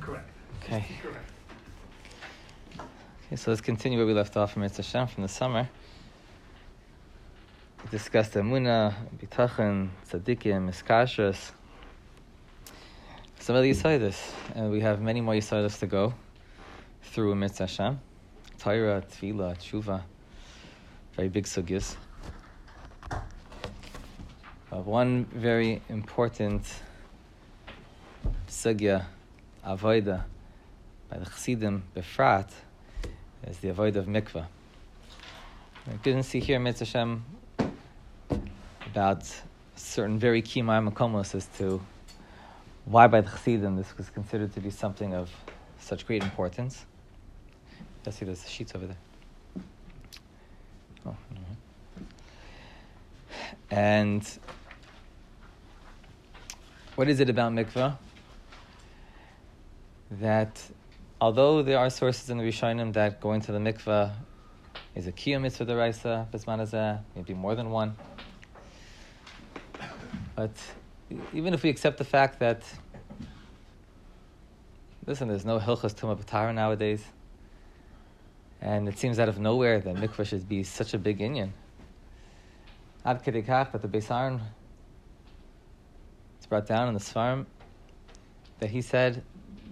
Correct. Okay. Correct. Okay, so let's continue where we left off from Mitzvah Hashem from the summer. We discussed Amuna, Bitachon, Tzaddikim, Iskashras. Some of the Yisaitis. And we have many more Yisaitis to go through Mitzvah Hashem. Torah, Tefillah, Tshuva. Very big sugyas. Uh, one very important sugya, avoida, by the Chassidim, Befrat, is the avoid of mikvah. I didn't see here Mitzvah Hashem about certain very key ma'amakomos as to why by the Chassidim this was considered to be something of such great importance. I see there's sheets over there. Oh, no. And what is it about mikvah? That although there are sources in the Rishonim that going to the mikvah is a kiyum mitzvah deraisa, bismanazah, maybe more than one. But even if we accept the fact that, listen, there's no hilchas tumah b'tara nowadays, and it seems out of nowhere that mikvah should be such a big inyan. Ad kedekach that the Beis Aharon, it's brought down in the Sfarim, that he said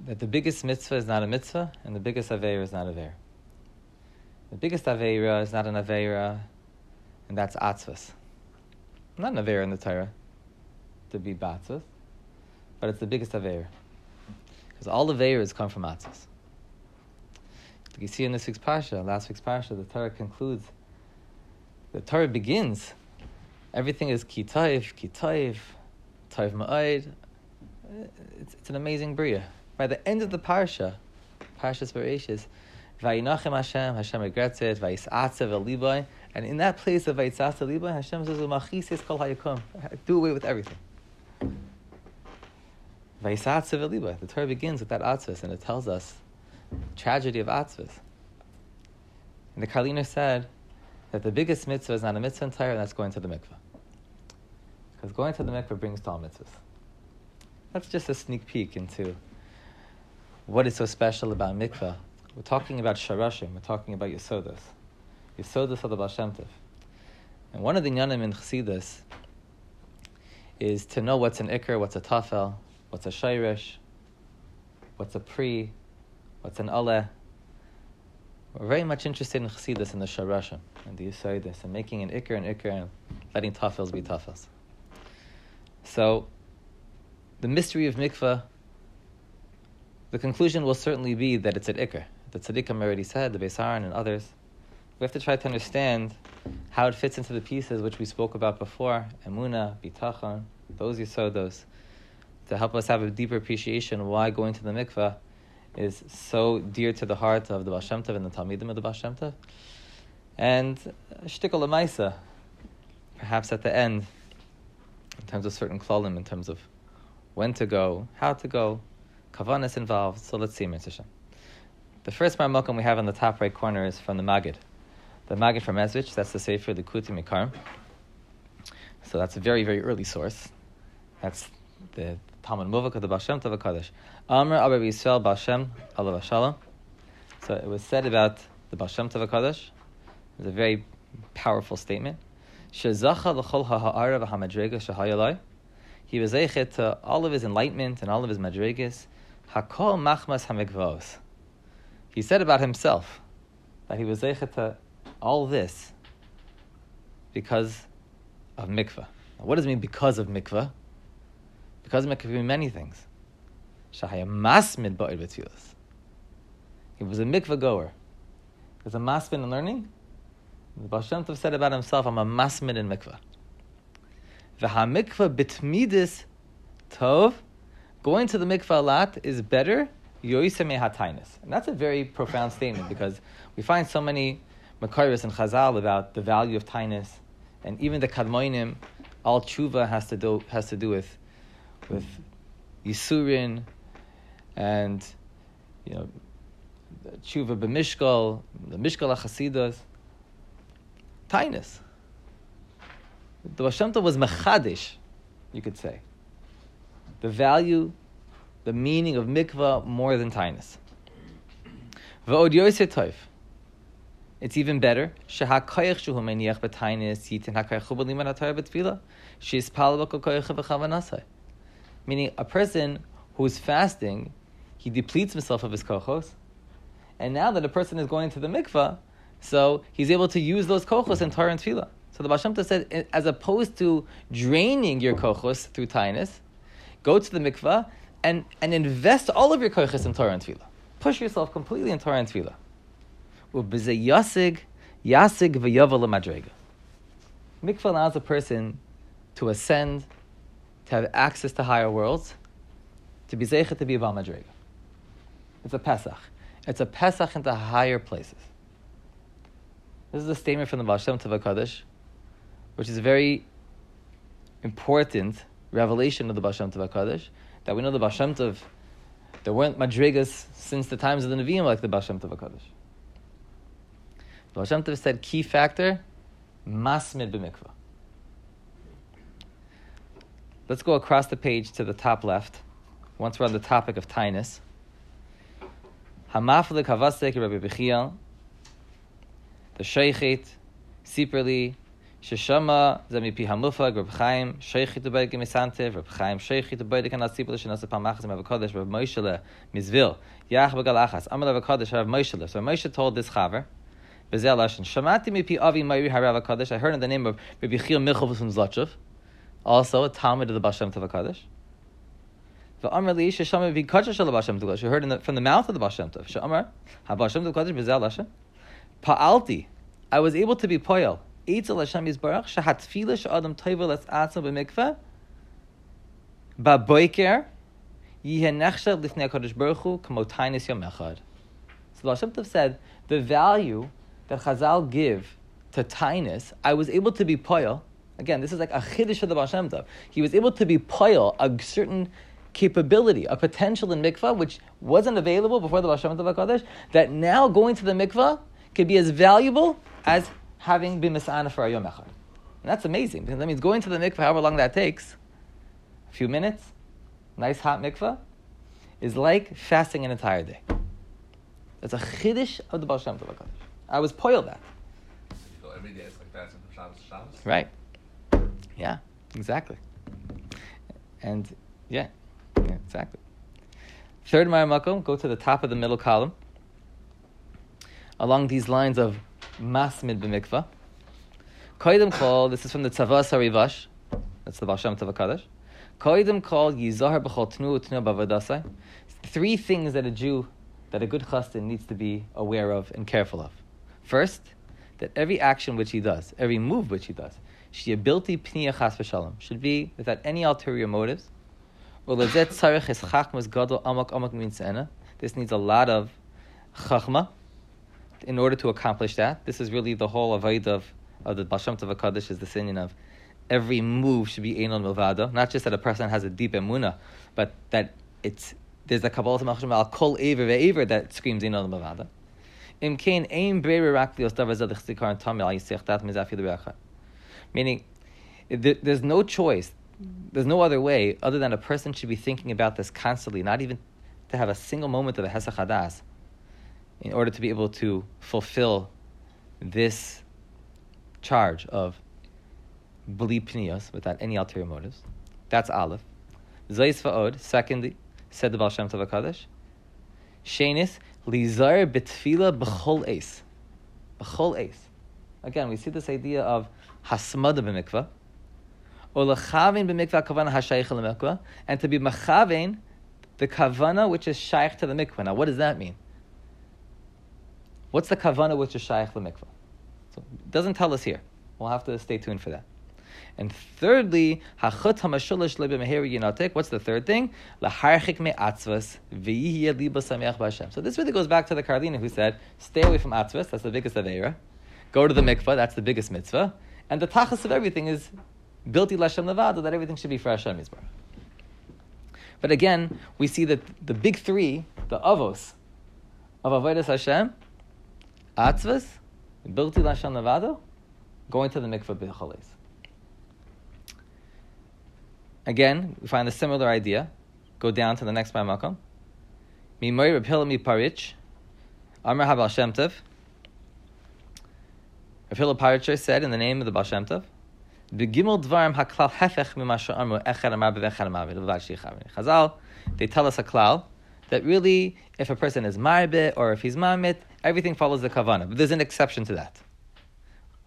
that the biggest mitzvah is not a mitzvah, and the biggest aveira is not a aveira. The biggest aveira is not an aveira, and that's atzvas. Not an aveira in the Torah to be batzvas, but it's the biggest aveira. Because all aveiras come from atzvas. You see in this week's parsha, last week's parsha, the Torah concludes. The Torah begins. Everything is kitayv, kitayv, tayv ma'id. It's, it's an amazing bria. By the end of the parsha, Parshas Bereshis, Vayinachem Hashem, Hashem regrets it, Vayisatzev Elibai, and in that place of Vayisatzev Elibai, Hashem says, Umachisis kol hayakum, do away with everything. Vayisatzev Elibai, the Torah begins with that atzvas, and it tells us the tragedy of atzvas. And the Karliner said that the biggest mitzvah is not a mitzvah entire, and that's going to the mikveh. Because going to the mikveh brings to all mitzvahs. That's just a sneak peek into what is so special about mikveh. We're talking about sharashim, we're talking about Yesodos. Yesodos of the Baal. And one of the nyanim in Chassidus is to know what's an ikr, what's a tafel, what's a shayrish, what's a pri, what's an aleh. We're very much interested in Chassidus and the sharashim, and the Yesodas, and making an ikr an ikr, and letting tafels be tafels. So, the mystery of mikveh the conclusion will certainly be that it's an ikr. The tzaddikim already said, the Beis Aharon and others. We have to try to understand how it fits into the pieces which we spoke about before, emuna, bitachon, those yisodos, to help us have a deeper appreciation why going to the mikveh is so dear to the heart of the Baal and the Talmidim of the Baal Tov. And shtickle lemaisa, perhaps at the end, in terms of certain klalim, in terms of when to go, how to go, kavanas involved. So let's see, Mitzvah. The first marmokum we have on the top right corner is from the Magid. The Magid from Ezrich, that's the Sefer Likuti Mikarim. So that's a very, very early source. That's the Talmud Muvak of the Baal Shem Tov HaKadosh. Amr Abba Yisrael Baal Shem Allah Shalom. So it was said about the Baal Shem Tov HaKadosh. It was a very powerful statement. Shezacha l'chol ha'ara v'hamadrega shahayalai. He was eichet to all of his enlightenment and all of his madrigas. Hakol machmas hamikvos. He said about himself that he was eichet to all this because of mikvah. Now, what does it mean because of mikvah? Because of mikvah mean many things. Shahaya masmid ba'ir b'tfilas. He was a mikvah goer. He was a masmid in learning. The Baal Tov said about himself, I'm a masmid in mikvah. V'hamikvah bitmidis tov, going to the mikvah a lot is better. And that's a very profound statement because we find so many makaris and chazal about the value of tainus, and even the kadmoinim, all tshuva has to do, has to do with, with yisurin, and, you know, tshuva b'mishkal, the mishkal achasidas, tainus. The Baal Shem was mechadish, you could say. The value the meaning of mikvah more than tainus. It's even better. Meaning, a person who's fasting, he depletes himself of his kochos, and now that a person is going to the mikvah, so he's able to use those kochos in Torah and Tefillah. So the Tov said, as opposed to draining your kochos through tainus, go to the mikvah and, and invest all of your kochos in Torah and Tefillah. Push yourself completely in Torah and Tefillah. Yasig, yasig madrega. Mikvah allows a person to ascend, to have access to higher worlds, to be zeichet to be a madrega. It's a Pesach. It's a Pesach into higher places. This is a statement from the Baal Shem which is very important revelation of the Baal Shem Tov HaKadosh, that we know the Baal Shem Tov, there weren't madrigas since the times of the Nevi'im like the Baal Shem Tov HaKadosh. The Baal Shem Tov said key factor, masmid b'mikvah. Let's go across the page to the top left. Once we're on the topic of tainus. Hamaflik havasek Rabbi Bechiel, the Sheikhet, Siperli, Sheshama, Zamipi Hamufag, Rabbi Chaim, Sheikhet to Beit Gemisante, Rabbi Chaim, Sheikhet to Beit Kanasipel, Shenasa Pamachas, Rabbi Kodesh, Rabbi Moishele, Mizvil, Yach Begalachas, Amal Rabbi Kodesh, Rabbi Moishele. So Moshe told this Chaver, Bezel Lashon, Shamati Mipi Avi Mayri Harav Kodesh, I heard in the name of Rabbi Chil Michov from Zlotchev, also a Talmud of the Baal Shem Tov HaKadosh. V'amar li sheshama v'kadcha shel Baal Shem Tov You heard in the, from the mouth of the Baal Shem Tov. She'amar haBashem Tov Kadosh b'zel Lashem. Pa'alti, I was able to be poyel. Eitzel Hashem Yisbarach shehatfila she'adam toivel es atzim b'mikveh ba'boiker yiheh nechshav lifnei HaKadosh Baruch Hu kamo tainis yom echad. So Hashem Tov said, the value that Chazal give to tainus, I was able to be poyel. Again, this is like a chiddush of the Baal Shem Tov. He was able to be poyel a certain capability, a potential in mikvah which wasn't available before the Baal Shem Tov HaKadosh, that now going to the mikvah could be as valuable as having been misana for a yom echad. And that's amazing because that means going to the mikvah, however long that takes, a few minutes, nice hot mikvah, is like fasting an entire day. That's a chiddush of the Baal Shem Tov. I was poiled that. Every day it's like fasting from Shabbos to Shabbos. Right. Yeah, exactly. And yeah, yeah exactly. Third Maya Makom, go to the top of the middle column. Along these lines of Masmid b'mikvah. Koidim call, this is from the Tzavas Harivash, that's the Baal Shem Tov HaKadosh. Koidim call Yizahar b'chol tnu utnu b'avadasai. Three things that a Jew, that a good chastin needs to be aware of and careful of. First, that every action which he does, every move which he does, shiabilti pniya chas v'shalom, should be without any ulterior motives. This needs a lot of chachma in order to accomplish that. This is really the whole avoid of, of the Baal Shem Tov HaKadosh is the sinion of every move should be Einon Milvado. Not just that a person has a deep emuna, but that it's there's a Kabbalah al kol aver ve'aver that screams Einon l'recha. Meaning, there's no choice, there's no other way other than a person should be thinking about this constantly, not even to have a single moment of a hesach hadas, in order to be able to fulfill this charge of pniyos without any ulterior motives. That's aleph. Zayis va'od. Secondly, said the Baal Shem Tov HaKadosh. Shenis lizar betfila b'chol eis. B'chol eis. Again, we see this idea of hasmada b'mikvah, or lechavin b'mikvah kavana hashayich l'mikvah, and to be machavin the kavana which is shaykh to the mikvah. Now, what does that mean? What's the kavana which is shaykh l'mikvah? So it doesn't tell us here. We'll have to stay tuned for that. And thirdly. What's the third thing? So this really goes back to the Karliner who said, stay away from atzvas. That's the biggest avera. Go to the mikvah. That's the biggest mitzvah. And the tachas of everything is built Lashem levada that everything should be for Hashem Yisbarach. But again, we see that the big three, the avos of avodas Hashem, atzvas, built Lashem levada, going to the mikvah b'choles. Again, we find a similar idea. go down to the next Makom. Mimoy Rapila mi Parich. Amr Habal Shem Tov. Parich said in the name of the Baal Shem. Begimel dvarim haklal hefech mimasha amru echad amar bevechad amar Chazal, they tell us a klal that really, if a person is marbit or if he's mamit, everything follows the kavana. But there's an exception to that.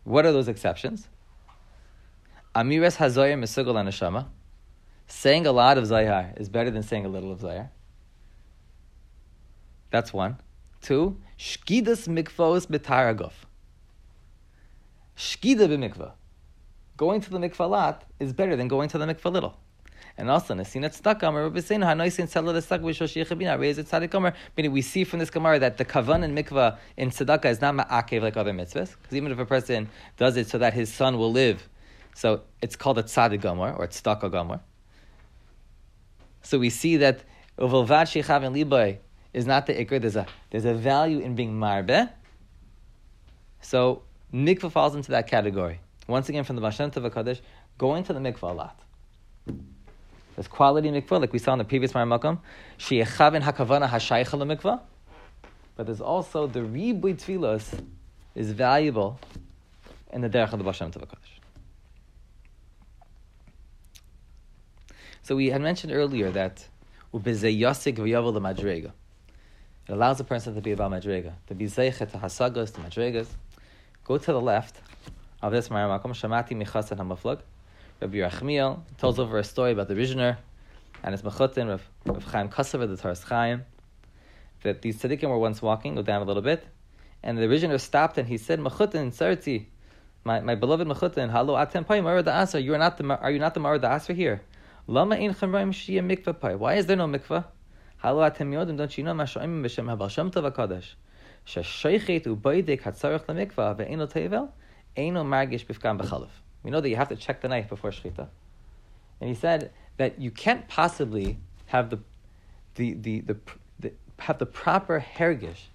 What are those exceptions? Amiras hazoyer misugol anashama. Saying a lot of zayar is better than saying a little of zayar. That's one. Two, shkidas mikvos b'taragov. Shkida b'mikvah. Going to the mikvah lot is better than going to the mikvah little. And also, Nasinat Stakam, or Rabbi Sein, Hanoisin the Yechabina, raise it Tzadik Omer. Meaning, we see from this Gemara that the Kavan and Mikvah in Tzedakah is not Ma'akev like other mitzvahs. Because even if a person does it so that his son will live, so it's called a Tzadik Gomer, or Tzedakah Gomer. So we see that Uvalvad Shechav and Liboy is not the Ikr, there's a, there's a value in being Marbe. So, Mikvah falls into that category. Once again, from the Baal Shem Tov HaKadosh, going to the mikvah a lot. There's quality mikvah, like we saw in the previous Maramakam. She'echavin hakavana hashaycha mikvah. But there's also the ribui tfilos is valuable in the derech of the Baal Shem Tov So we had mentioned earlier that ubezeyasik v'yavel the madrega. It allows a person to be about madrega, to be zeichet to hasagas, to madregas. Go to the left of this Makom Shamati Michasan Hamaflag. Rabbi Yerachmiel tells over a story about the Rizhiner and his Mechutin, Rav Chaim Kosov, the Taras Chaim, that these tzaddikim were once walking, go down a little bit, and the Rizhiner stopped and he said, Mechutin, Sarti, my, my beloved Mechutin, Halo Atem Pai Marad Asr, you are not the are you not the Marad Asr here? Lama in Chamraim Shia Mikvah Pai. Why is there no mikvah? Halo Atem Yodim, don't you know Mashaim B'Shem Habal Shem Tov HaKadosh? Shashaychet ubaydek hatzarech lemikvah ve'eno tevel Eino margish bifkam b'chalav. We know that you have to check the knife before shechita. And he said that you can't possibly have the, the, the, the, the have the proper hergish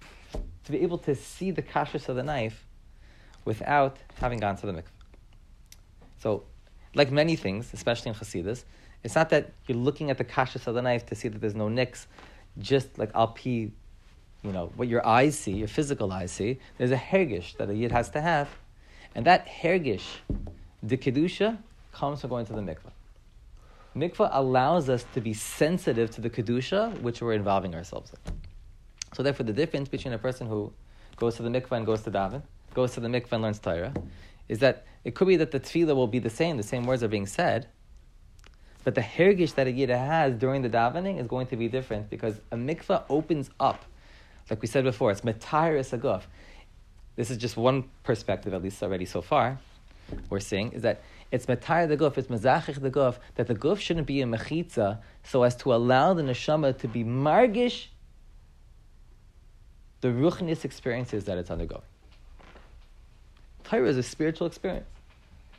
to be able to see the kashrus of the knife without having gone to the mikveh. So, like many things, especially in Hasidus, it's not that you're looking at the kashrus of the knife to see that there's no nicks, just like al you know, what your eyes see, your physical eyes see. There's a hergish that a yid has to have and that hergish, the kedusha, comes from going to the mikvah. Mikvah allows us to be sensitive to the kedusha which we're involving ourselves in. So therefore, the difference between a person who goes to the mikvah and goes to daven, goes to the mikvah and learns Torah, is that it could be that the tefillah will be the same, the same words are being said, but the hergish that a yid has during the davening is going to be different because a mikvah opens up, like we said before, it's metiris aguf. This is just one perspective, at least already so far. We're seeing is that it's matar the guf, it's mazachich the guf, that the guf shouldn't be a mechitza so as to allow the neshama to be margish the ruchnis experiences that it's undergoing. Torah is a spiritual experience.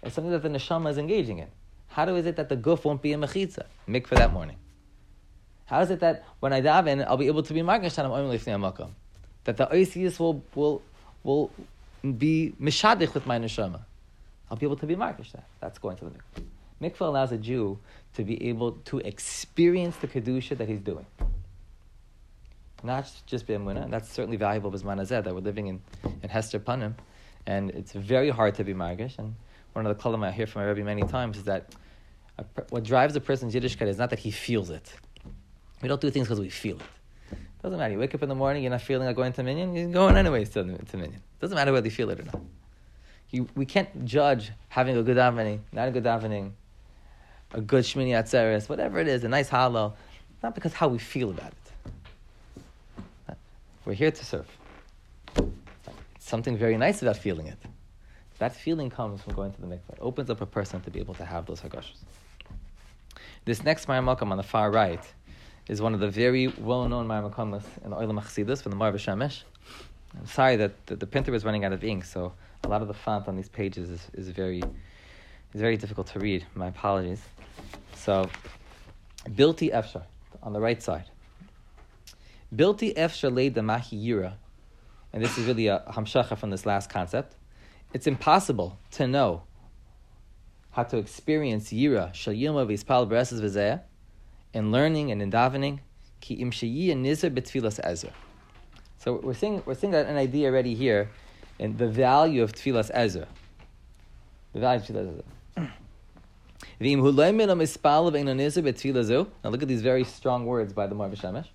It's something that the neshama is engaging in. How is it that the guf won't be a mechitza? For that morning. How is it that when I daven, I'll be able to be margish that the oisius will, will will be mishadich with my neshama. I'll be able to be markish that. That's going to the mikvah. Mikvah allows a Jew to be able to experience the kedusha that he's doing. Not just b'emunah, and that's certainly valuable b'zman azeh that we're living in, in Hester Panim, and it's very hard to be margish. And one of the kolam I hear from my Rebbe many times is that a, what drives a person's Yiddishkeit is not that he feels it. We don't do things because we feel it. Doesn't matter. You wake up in the morning, you're not feeling like going to minyan, you're going anyways to, to minyan. Doesn't matter whether you feel it or not. We can't judge having a good davening, not a good davening, a good shmini atzeres, whatever it is, a nice halal, not because how we feel about it. We're here to serve. It's something very nice about feeling it. That feeling comes from going to the mikvah. It opens up a person to be able to have those hagashas. This next Mayamakam on the far right is one of the very well-known Marmakamas in Oilam Achsidus from the Maor VaShemesh. I'm sorry that the, the, printer is running out of ink, so a lot of the font on these pages is, is very is very difficult to read. My apologies. So, Bilti Efshar on the right side. Bilti Efshar laid the Mahi Yira, and this is really a hamshacha from this last concept. It's impossible to know how to experience Yira Shal Yilma V'ispal Bereses V'zeh in learning and in davening. Ki im nizar betfilas. So we're seeing we're seeing an idea already here, in the value of tevilas ezra. The value of tevilas ezra. Now look at these very strong words by the Maor VaShemesh.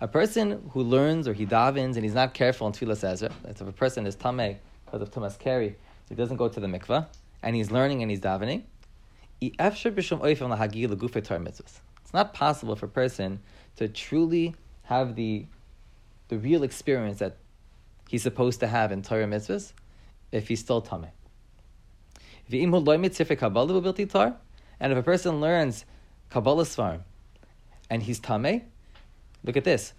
A person who learns or he davens and he's not careful in tevilas ezra. That's if a person is tameh because of tumas keri, he doesn't go to the mikvah and he's learning and he's davening. It's not possible for a person to truly have the, the real experience that he's supposed to have in Torah mitzvahs if he's still tameh. And if a person learns Kabbalah Svarim and he's tameh, look at this.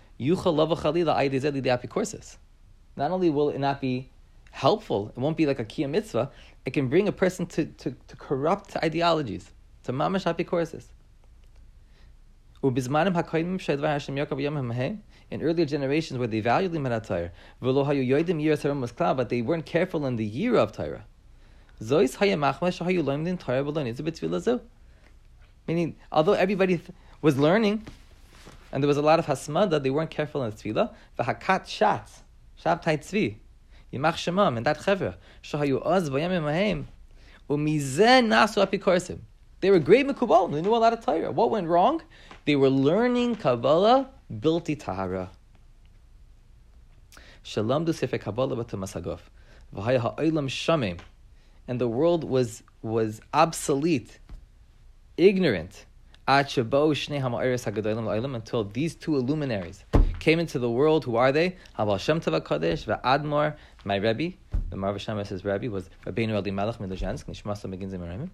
Not only will it not be helpful, it won't be like a kiyah mitzvah, it can bring a person to, to, to corrupt ideologies, to mamash apikourses. In earlier generations where they valued Limud Torah, but they weren't careful in the year of Torah. Meaning, although everybody was learning, and there was a lot of hasmada, they weren't careful in the tefillah. V'hakat shatz, shabtai tzvi, yimach shemam, and that chevra, shahayu oz v'yamim mahem, umizeh nasu apikorsim. They were great mekubal. They knew a lot of Torah. What went wrong? They were learning Kabbalah bilti tahara. Shalom du sefer Kabbalah b'tumasagov. V'haya ha'olam shamim. And the world was, was obsolete, ignorant, until these two luminaries came into the world. Who are they? Habal Shem Tov HaKadosh, Admor, my Rebbe, the Marv Hashem says Rebbe was Rabbeinu Elimelech Milazhansk, Nishmasa begins in Merimim.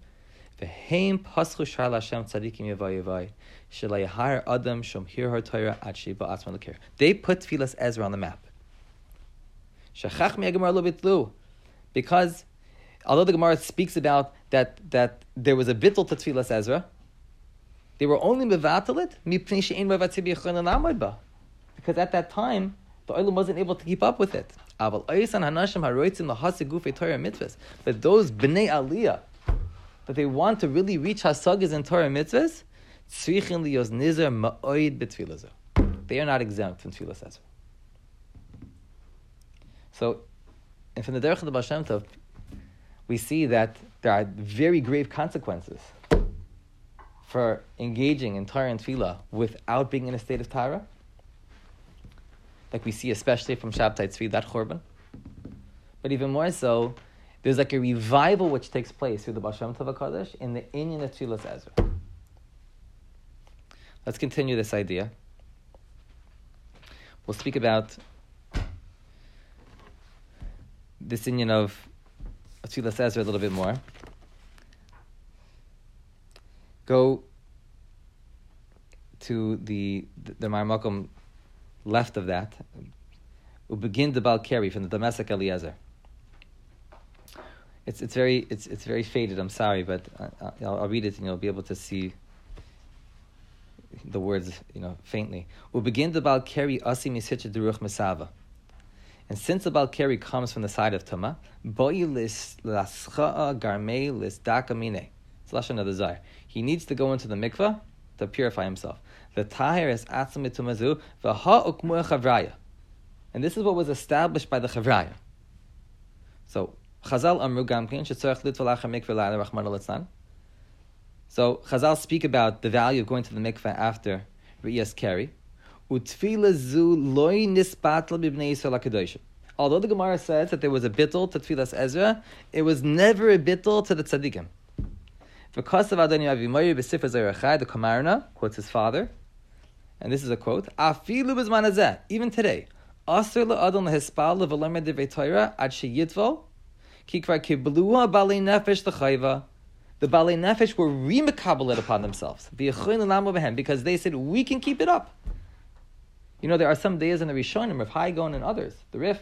V'heim paschu shar Hashem tzadikim yavai, shelayahar adam shom hir har Torah ad sheba atzman lekir. They put Tevilas Ezra on the map. Shachach mi lo bitlu, because although the Gemara speaks about that that there was a bittul to Tevilas Ezra, they were only mevatalit mipnei she'en mevatzi b'yachon ba, because at that time the oilam wasn't able to keep up with it. But those bnei aliyah that they want to really reach hasagas and Torah mitzvahs, they are not exempt from tefillah. So, and from the derech of the Baal Shem Tov, we see that there are very grave consequences for engaging in Torah and tefillah without being in a state of Torah, like we see especially from Shabtai Tzvi, that Chorban. But even more so, there's like a revival which takes place through the Baal Shem Tov HaKadosh in the Inyan of Tevilas Ezra. Let's continue this idea. We'll speak about this Inyan of Tevilas Ezra a little bit more. Go to the the, the left of that. We'll begin the Balkari from the Damesek Eliezer it's it's very it's it's very faded. I'm sorry, but uh, uh, I, will I'll read it and you'll be able to see the words, you know, faintly. We'll begin the Balkari Asi Misitcha Duruch Mesava. And since the Balkari comes from the side of Tuma, Boi lis lascha'a garmei lis dakamine. It's Lashon of Zayr. He needs to go into the mikvah to purify himself. The tahir is atzim mitumazu v'ha ukmu chavraya. And this is what was established by the chavraya. So Chazal amru gamkin. So Chazal speak about the value of going to the mikveh after Riyas Keri. Although the Gemara says that there was a bittul to Tevilas Ezra, it was never a bittul to the tzaddikim. Of the Kamarna quotes his father, and this is a quote, even today, Asr la'adon Kikvar kiblua bali nefesh l'chayva. The bali nefesh were remakabalit upon themselves because they said we can keep it up. You know, there are some days in the Rishonim of Haigon and others, the Rif,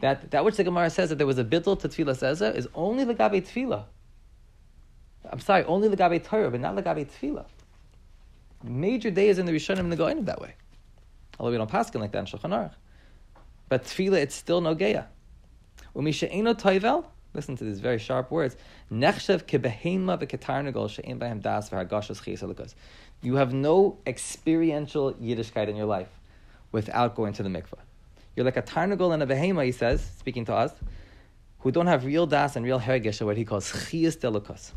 that, that which the Gemara says that there was a bittul to Tefillah Seza is only the Gabe Tefillah. I'm sorry, only the Gabe Torah, but not the Gabe Tefillah. Major days in the Rishonim and the Goinim that way. Although we don't pass like that in Shulchan Aruch. But Tefillah, it's still no Geya. Umisha eno toivel, Listen to these very sharp words. Nechshev kebehema v'ketarnagol she'en b'hem das v'hargashas chiyas You have no experiential Yiddishkeit in your life without going to the mikveh. You're like a tarnagol and a behema, he says, speaking to us, who don't have real das and real hergish, what he calls chiyas delikas.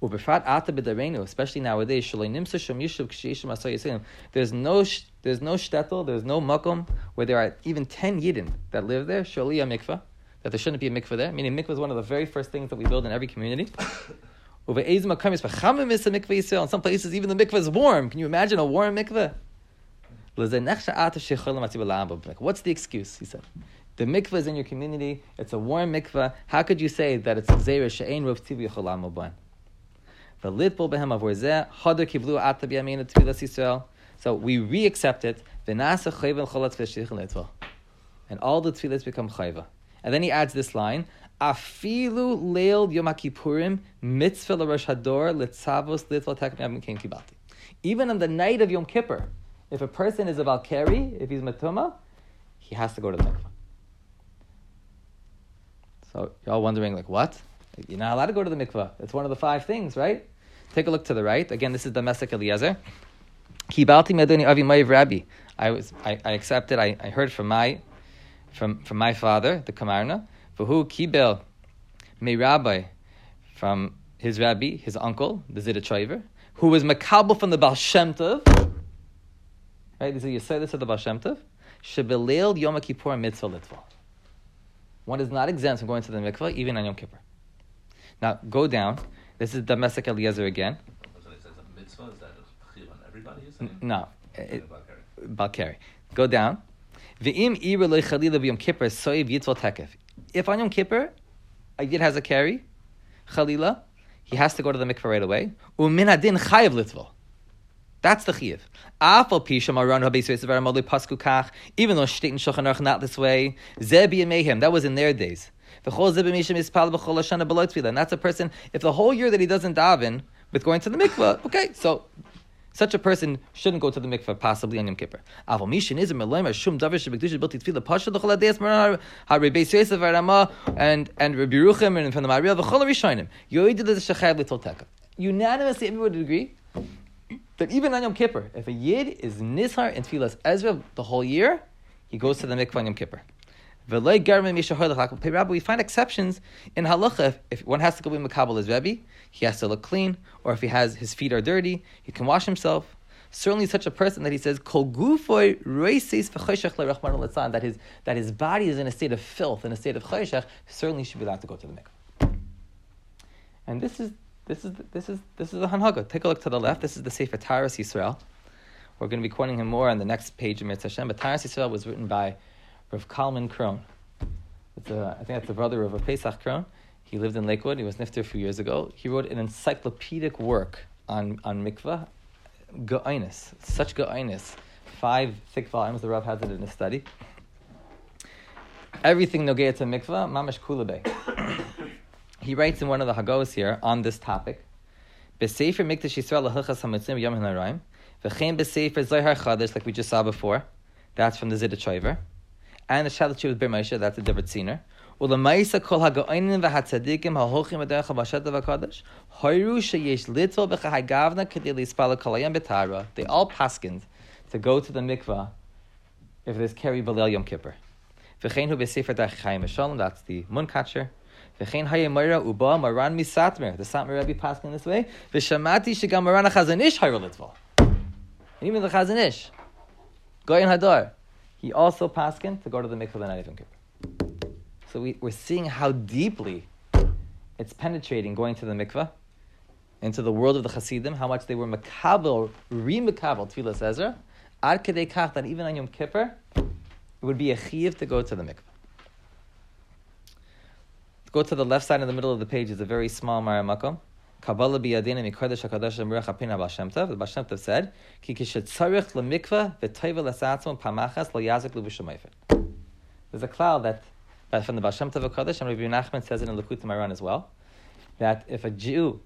Especially nowadays, shaloi shom yishuv k'shishim asay There's no there's no shtetl, there's no makom where there are even ten yidden that live there. Shali a mikvah, that there shouldn't be a mikvah there. Meaning mikvah is one of the very first things that we build in every community. In some places, even the mikvah is warm. Can you imagine a warm mikvah? What's the excuse? He said. The mikvah is in your community. It's a warm mikvah. How could you say that it's a zera she'ein rov tivi yocholam oban? So we re-accept it. And all the tefillahs become chayva. And then he adds this line, Afilu leil yom mitzvah l'rosh hador litzavos kibati. Even on the night of Yom Kippur, if a person is a baal keri, if he's Matuma, he has to go to the mikvah. So you're all wondering, like, what? You're not allowed to go to the mikvah. It's one of the five things, right? Take a look to the right. Again, this is the Mesek Eliezer. Kibalti medoni avi mayiv rabbi. I was I, I accepted. I, I heard from my from from my father, the Kamarna. Who kibel me rabbi from his rabbi, his uncle, the Zidachover, who was makabel from the Baal. Right, these are Yisraelis of the Baal Shem Tov. Yom Kippur mitzvah litva. One is not exempt from going to the mikvah, even on Yom Kippur. Now, go down. This is Damasek Eliezer again. No. Balkari. Go down. If on Yom Kippur, a yid has a carry, chalila, he has to go to the mikvah right away. Umin adin chayiv litval. That's the chiyuv. Afal pisha maran habeis ve'aramodli er pasku kach. Even though shteit and shulchan aruch not this way, zebi and mayhem. That was in their days. And that's a person, if the whole year that he doesn't daven with going to the mikvah, okay, so such a person shouldn't go to the mikvah, possibly on Yom Kippur. And and and the. Unanimously, everyone would agree that even on Yom Kippur, if a yid is nishar in tevilas Ezra the whole year, he goes to the mikvah on Yom Kippur. We find exceptions in halacha. If one has to go be makabel as Rebbe, he has to look clean, or if he has his feet are dirty, he can wash himself. Certainly, such a person that he says kol that his that his body is in a state of filth, in a state of choshech, certainly should be allowed to go to the mikvah. And this is this is this is this is the hanhaga. Take a look to the left. This is the Sefer Taras Yisrael. We're going to be quoting him more on the next page of Mitzvah Hashem. But Taras Yisrael was written by Rav Kalman Krohn. A, I think that's the brother of a Pesach Krohn. He lived in Lakewood. He was nifter a few years ago. He wrote an encyclopedic work on, on mikvah, Ga'inus, such Ga'inus. Five thick volumes, the Rav has it in his study. Everything Nogea to mikvah, mamash kulabe. he writes in one of the Hagos here on this topic. Besefer mikdash Yisrael lahilchas hamitzim yom hanarayim. V'chein besefer zohar chadash, like we just saw before. That's from the Zidachover and the shalat she was b'meisha. That's a different scener. Well, the ma'isa kol ha'go'inim v'hatzadikim ha'holchim aderech ha'vashata v'kadosh hoiru sheyesh litol v'chahagavna k'dei lispala kalayim b'tara. They all paskind to go to the mikvah if there's carry b'leil yom kippur. V'chein hu b'sefer d'achayim v'shalom. That's the munkatcher. V'chein hayemoira uba maran misatmer. The Satmer Rebbe paskin this way. V'shamati shegam maran ha'Chazon Ish hoiru litol. And even the Chazon Ish. in hadar he also paskin to go to the mikvah the night of Yom Kippur. So we, we're seeing how deeply it's penetrating going to the mikvah into the world of the Hasidim, how much they were makabel, re-makabel tevilas Ezra, ad kedei kach that even on Yom Kippur, it would be a chiv to go to the mikvah. Go to the left side in the middle of the page is a very small Maramakom. Kabbalah biyadina mikodesh hakadosh emrech apina b'Hashem Tov. The B'Hashem Tov said, "Ki kishetzarich lemikva v'toiva lesatzon pamachas lo yazik l'vushamayfet." There's a cloud that, that from the B'Hashem Tov Hakadosh, and Rabbi Nachman says it in Likutei Moharan as well, that if a Jew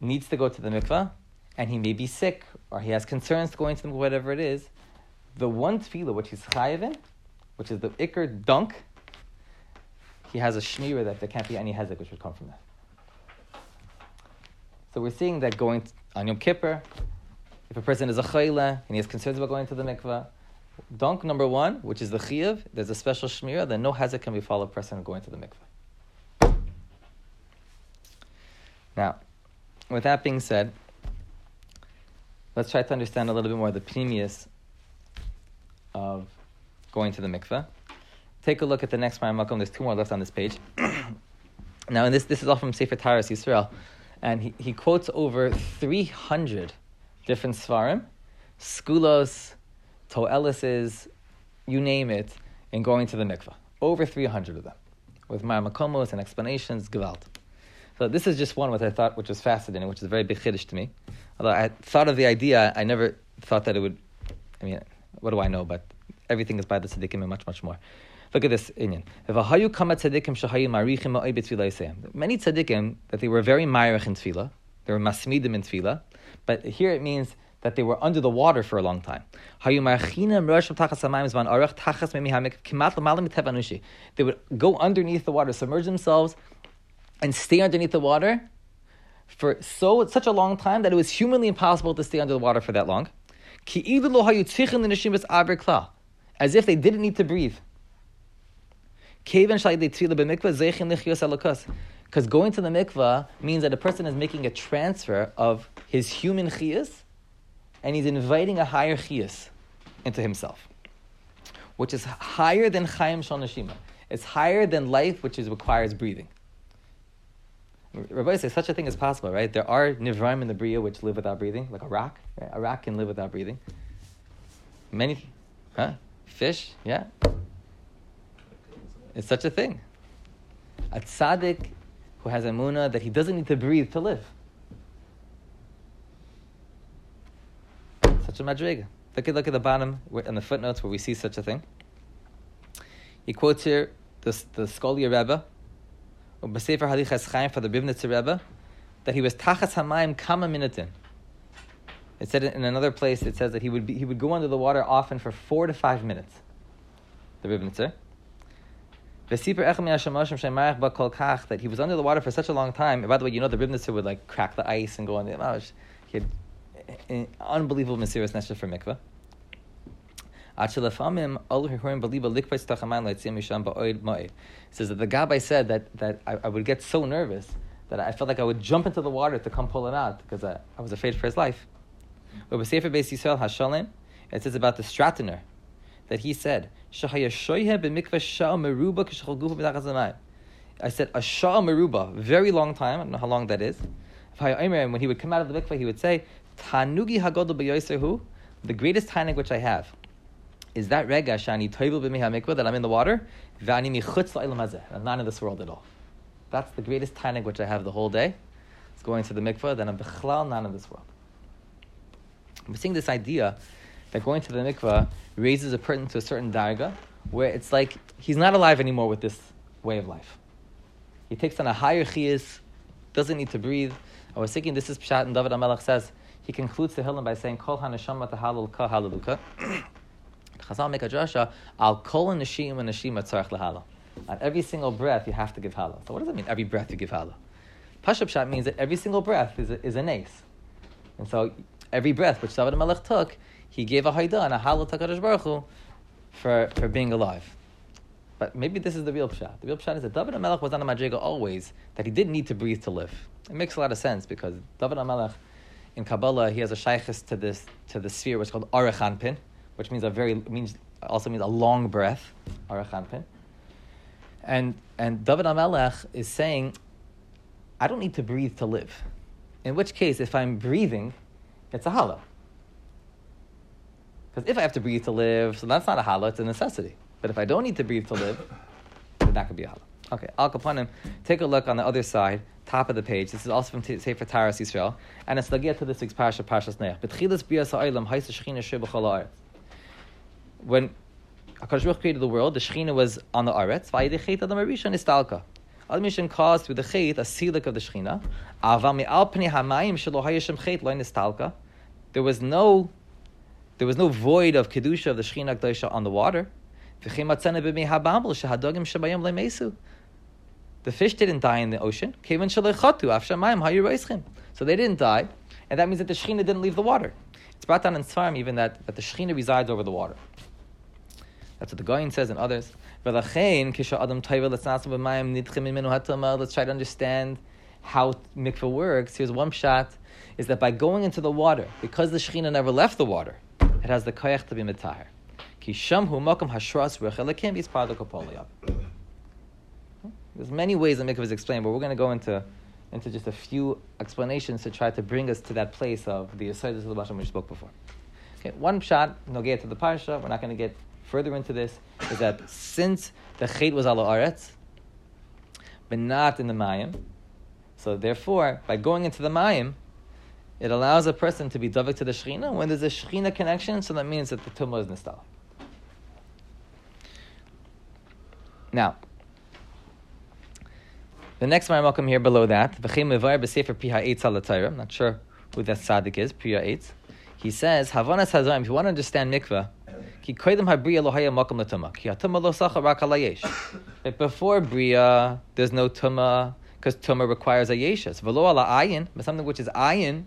needs to go to the mikvah and he may be sick or he has concerns going to the mikvah, whatever it is, the one tefillah which he's chayiv in, which is the ikr dunk, he has a shmira that there can't be any hezek which would come from that. So we're seeing that going on Yom Kippur, if a person is a chayla and he has concerns about going to the mikveh, dunk number one, which is the chiyav, there's a special shmira that no hezek can befall a person going to the mikveh. Now, with that being said, let's try to understand a little bit more the pneumius of going to the mikveh. Take a look at the next Makom. There's two more left on this page. now, and this, this is all from Sefer Taras Yisrael. And he, he quotes over 300 different Svarim, Skulos, Toelises, you name it, in going to the mikveh. Over 300 of them. With Makomos and explanations, Gewalt. So this is just one which I thought which was fascinating, which is very big chiddush to me. Although I thought of the idea, I never thought that it would. I mean, what do I know? But everything is by the tzaddikim and much, much more. Look at this Inyan. Many tzaddikim that they were very myrich in tefillah, they were masmidim in tefillah, but here it means that they were under the water for a long time. They would go underneath the water, submerge themselves, and stay underneath the water for so such a long time that it was humanly impossible to stay under the water for that long. As if they didn't need to breathe. Because going to the mikvah means that a person is making a transfer of his human chiyas, and he's inviting a higher chiyas into himself, which is higher than chayim shal neshima. It's higher than life, which is, requires breathing. Rabbi says such a thing is possible, right? There are nivraim in the bria which live without breathing, like a rock. Right? A rock can live without breathing. Many, huh? Fish, yeah. It's such a thing. A tzaddik who has a muna that he doesn't need to breathe to live. Such a madriga. Look at look at the bottom in the footnotes where we see such a thing. He quotes here the the Skolia Rebbe, B'Sefer Halichas for the Ribnitzer Rebbe, that he was tachas hamayim kama minutin. It said in another place. It says that he would be, he would go under the water often for four to five minutes. The Ribnitzer. That he was under the water for such a long time. And by the way, you know the Ribnitzer would like crack the ice and go on the. He had eh, eh, unbelievable mysterious nesher for mikvah. It says that the Gabbai said that, that I, I, would get so nervous that I felt like I would jump into the water to come pull him out because I, I was afraid for his life. It says about the Stratiner that he said, I said a shah meruba, very long time. I don't know how long that is. When he would come out of the mikveh, he would say, "Tanugi the greatest tanig which I have." Is that rega shani toivel b'mei that I'm in the water, v'ani michutz la'ilam I'm not in this world at all. That's the greatest tanig which I have the whole day. It's going to the mikveh, then I'm bechlal not in this world. We're seeing this idea that going to the mikvah raises a person to a certain darga, where it's like he's not alive anymore with this way of life. He takes on a higher chiyas, doesn't need to breathe. I was thinking this is Pshat, and David HaMelech says, he concludes the Hillim by saying, Kol haneshama tahalul ka halaluka. Chazal make a drasha, al kol neshima neshima tzarech lahala. On every single breath, you have to give halal. So what does that mean, every breath you give halal? Pashup means that every single breath is a, is an ace. And so every breath which David HaMelech took, he gave a haida and a halal takadash baruch Hu for, for being alive. But maybe this is the real pshat. The real pshat is that David HaMelech was on a madriga always, that he didn't need to breathe to live. It makes a lot of sense because David HaMelech, in Kabbalah, he has a shaykhis to this to the sphere which is called Arachanpin, which means a very means also means a long breath, Arachanpin. And and David HaMelech is saying, I don't need to breathe to live. In which case, if I'm breathing, it's a hollow. Because if I have to breathe to live, so that's not a hala, it's a necessity. But if I don't need to breathe to live, then that could be a hala. Okay, Al Kapanim, take a look on the other side, top of the page. This is also from Sefer Taras Yisrael, and it's lagia to this week's parasha, Parshas Noach. When HaKadosh created the world, the Shechina was on the Aretz, v'ayidei chet adam arisha nistalka. Adam Mission caused through the chet a silik of the Shechina. Aval mi'al pnei hamayim shelo hayashem chet lo nistalka. There was no there was no void of kedusha of the Shechina Kedusha on the water. the fish didn't die in the ocean. So they didn't die, and that means that the Shekhinah didn't leave the water. It's brought down in Svarim even that, that the Shekhinah resides over the water. That's what the Goyin says and others. Let's try to understand how mikveh works. Here's one shot: is that by going into the water, because the Shekhinah never left the water, it has the koyach to be mitahar. Ki shamhu makam hashras rechelakim There's many ways the mikveh is explained, but we're going to go into into just a few explanations to try to bring us to that place of the Yisraelis of the Basham we spoke before. Okay, one shot, no get to the parsha. We're not going to get further into this. Is that since the chait was ala aretz, but not in the mayim, so therefore, by going into the mayim, it allows a person to be davik to the shechina. When there's a shechina connection, so that means that the tumah is nistal. Now, the next one I come here below that, I'm not sure who that tzaddik is, Priya 8. He says, Havanas Hazarim, if you want to understand mikveh, ki koidim habriya lo haya makam ki hatuma lo sacha. Before bria, there's no Tumah, because Tumah requires a yeshas. V'lo ala ayin, but something which is ayin,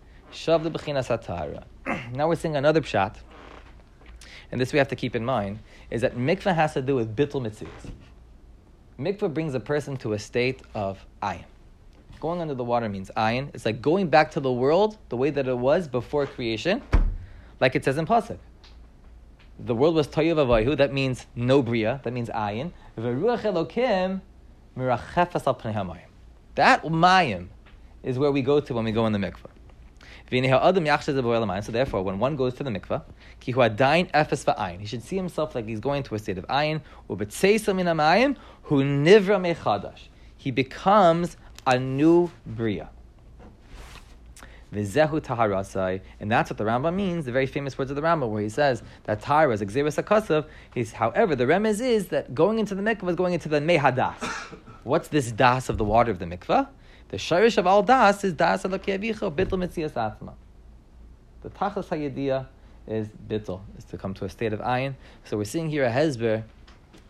Now we're seeing another pshat, and this we have to keep in mind, is that mikveh has to do with bittul mitzias. Mikveh brings a person to a state of ayin. Going under the water means ayin. It's like going back to the world the way that it was before creation, like it says in Pasuk. The world was toyev avayu, that means no bria, that means ayin. V'ruach elokim mirachefas al That mayim is where we go to when we go in the mikveh. So therefore, when one goes to the mikveh, he should see himself like he's going to a state of ayin. He becomes a new bria. And that's what the Rambam means. The very famous words of the Rambam, where he says that tahara is exeris akasav. However, the remez is that going into the mikvah is going into the mehadas. What's this das of the water of the mikvah? The shirish of all das is das alakiavicha bitl mitzias atma. The tachas hayediyah is bitl, is to come to a state of ayin. So we're seeing here a hezber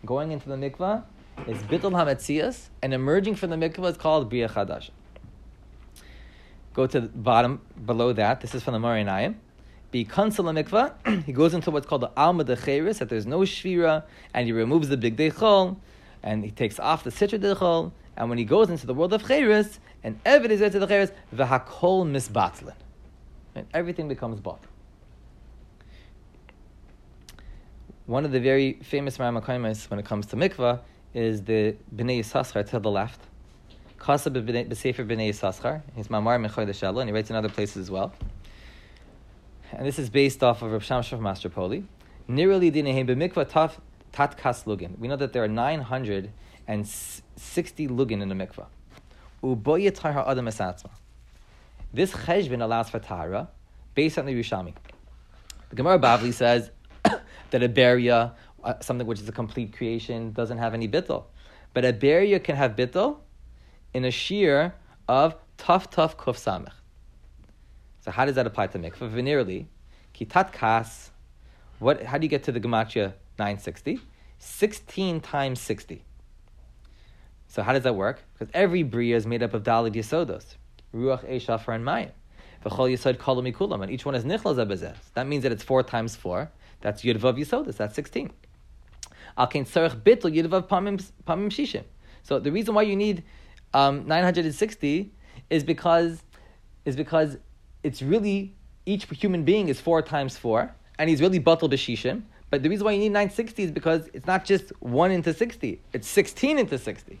going into the mikvah is bitl hametzias, and emerging from the mikvah is called bria chadash. Go to the bottom below that. This is from the Meor Einayim. Be consul mikvah. he goes into what's called the alma de that there's no shvira, and he removes the big dechol, and he takes off the sitra dechol, and when he goes into the world of Cheres, and everything is to the Cheres, v'hakol misbatlin. And everything becomes bought. One of the very famous Ramakaimas when it comes to mikvah is the Bnei Yisachar to the left. Kasa b'Sefer Bnei Yisachar. He's Mamar Mechoy Shalom, and he writes in other places as well. And this is based off of Rav Sham Shaf Master Nirali dinehem b'mikvah taf tat kas lugin. We know that there are 960 lugin in the mikvah. This cheshbin allows for tahara based on the Rishami. The Gemara Bavli says that a beria, uh, something which is a complete creation, doesn't have any bittel. But a beria can have bittel in a shear of tough, tough kuf samech. So how does that apply to mikvah? Venerally, kitat kas. What? How do you get to the gematria 960? 16 times 60. So how does that work? Because every bria is made up of dalid yasodos, ruach, eshafar, and mayim. V'chol yisod kolam mikulam, and each one is nichlas abezes. That means that it's four times four. That's yudvav yisodos. That's sixteen. Al tzarech bitl yudvav pamim shishim. So the reason why you need um, 960 is because is because it's really each human being is four times four, and he's really batal b'shishim. But the reason why you need 960 is because it's not just one into 60; it's 16 into 60.